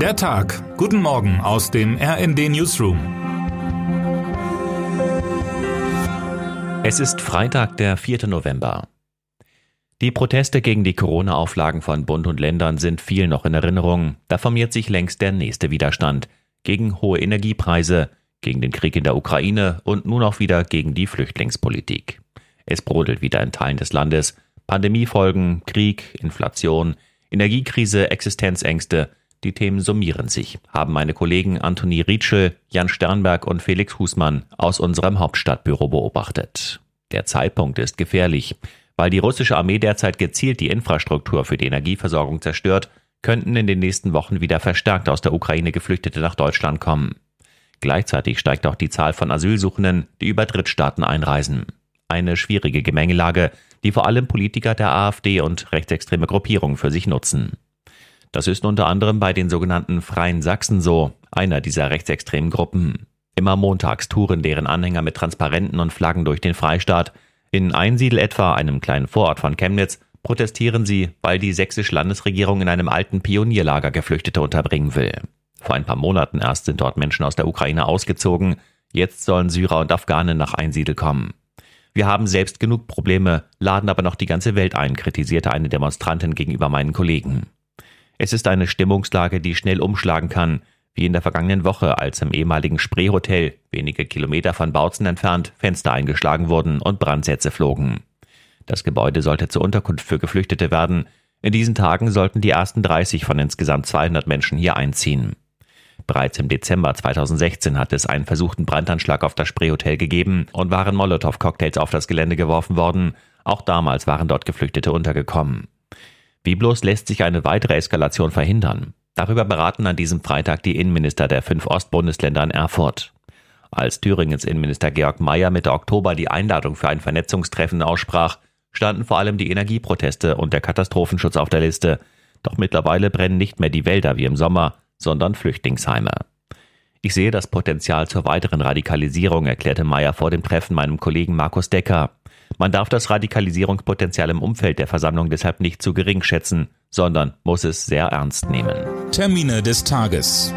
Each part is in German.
Der Tag. Guten Morgen aus dem RND Newsroom. Es ist Freitag, der 4. November. Die Proteste gegen die Corona-Auflagen von Bund und Ländern sind viel noch in Erinnerung. Da formiert sich längst der nächste Widerstand. Gegen hohe Energiepreise, gegen den Krieg in der Ukraine und nun auch wieder gegen die Flüchtlingspolitik. Es brodelt wieder in Teilen des Landes. Pandemiefolgen, Krieg, Inflation, Energiekrise, Existenzängste, die Themen summieren sich, haben meine Kollegen Anthony Rietschel, Jan Sternberg und Felix Husmann aus unserem Hauptstadtbüro beobachtet. Der Zeitpunkt ist gefährlich. Weil die russische Armee derzeit gezielt die Infrastruktur für die Energieversorgung zerstört, könnten in den nächsten Wochen wieder verstärkt aus der Ukraine Geflüchtete nach Deutschland kommen. Gleichzeitig steigt auch die Zahl von Asylsuchenden, die über Drittstaaten einreisen. Eine schwierige Gemengelage, die vor allem Politiker der AfD und rechtsextreme Gruppierungen für sich nutzen. Das ist unter anderem bei den sogenannten Freien Sachsen so, einer dieser rechtsextremen Gruppen. Immer montags touren deren Anhänger mit Transparenten und Flaggen durch den Freistaat. In Einsiedel etwa, einem kleinen Vorort von Chemnitz, protestieren sie, weil die sächsische Landesregierung in einem alten Pionierlager Geflüchtete unterbringen will. Vor ein paar Monaten erst sind dort Menschen aus der Ukraine ausgezogen, jetzt sollen Syrer und Afghanen nach Einsiedel kommen. Wir haben selbst genug Probleme, laden aber noch die ganze Welt ein, kritisierte eine Demonstrantin gegenüber meinen Kollegen. Es ist eine Stimmungslage, die schnell umschlagen kann, wie in der vergangenen Woche, als im ehemaligen Spreehotel, wenige Kilometer von Bautzen entfernt, Fenster eingeschlagen wurden und Brandsätze flogen. Das Gebäude sollte zur Unterkunft für Geflüchtete werden. In diesen Tagen sollten die ersten 30 von insgesamt 200 Menschen hier einziehen. Bereits im Dezember 2016 hat es einen versuchten Brandanschlag auf das Spreehotel gegeben und waren Molotow-Cocktails auf das Gelände geworfen worden. Auch damals waren dort Geflüchtete untergekommen. Wie bloß lässt sich eine weitere Eskalation verhindern? Darüber beraten an diesem Freitag die Innenminister der fünf Ostbundesländer in Erfurt. Als Thüringens Innenminister Georg Mayer Mitte Oktober die Einladung für ein Vernetzungstreffen aussprach, standen vor allem die Energieproteste und der Katastrophenschutz auf der Liste. Doch mittlerweile brennen nicht mehr die Wälder wie im Sommer, sondern Flüchtlingsheime. Ich sehe das Potenzial zur weiteren Radikalisierung, erklärte Mayer vor dem Treffen meinem Kollegen Markus Decker. Man darf das Radikalisierungspotenzial im Umfeld der Versammlung deshalb nicht zu gering schätzen, sondern muss es sehr ernst nehmen. Termine des Tages.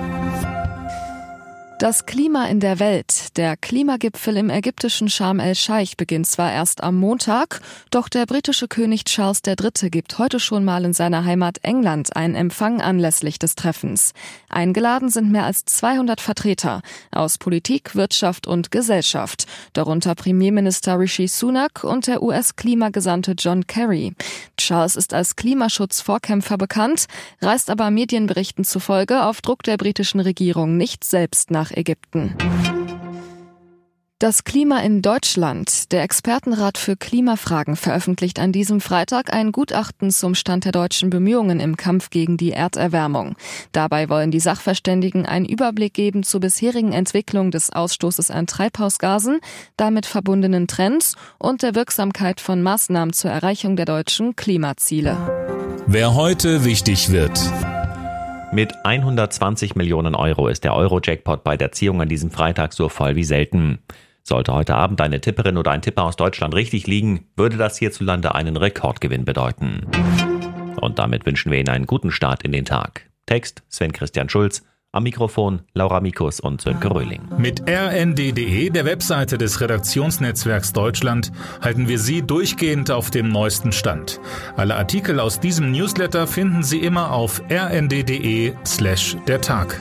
Das Klima in der Welt. Der Klimagipfel im ägyptischen Sharm el-Scheich beginnt zwar erst am Montag, doch der britische König Charles III. gibt heute schon mal in seiner Heimat England einen Empfang anlässlich des Treffens. Eingeladen sind mehr als 200 Vertreter aus Politik, Wirtschaft und Gesellschaft, darunter Premierminister Rishi Sunak und der US-Klimagesandte John Kerry. Charles ist als Klimaschutzvorkämpfer bekannt, reist aber Medienberichten zufolge auf Druck der britischen Regierung nicht selbst nach Ägypten. Das Klima in Deutschland. Der Expertenrat für Klimafragen veröffentlicht an diesem Freitag ein Gutachten zum Stand der deutschen Bemühungen im Kampf gegen die Erderwärmung. Dabei wollen die Sachverständigen einen Überblick geben zur bisherigen Entwicklung des Ausstoßes an Treibhausgasen, damit verbundenen Trends und der Wirksamkeit von Maßnahmen zur Erreichung der deutschen Klimaziele. Wer heute wichtig wird. Mit 120 Millionen Euro ist der Euro-Jackpot bei der Ziehung an diesem Freitag so voll wie selten. Sollte heute Abend eine Tipperin oder ein Tipper aus Deutschland richtig liegen, würde das hierzulande einen Rekordgewinn bedeuten. Und damit wünschen wir Ihnen einen guten Start in den Tag. Text Sven Christian Schulz, am Mikrofon Laura Mikus und Sönke Röhling. Mit rnd.de, der Webseite des Redaktionsnetzwerks Deutschland, halten wir Sie durchgehend auf dem neuesten Stand. Alle Artikel aus diesem Newsletter finden Sie immer auf rnd.de slash der Tag.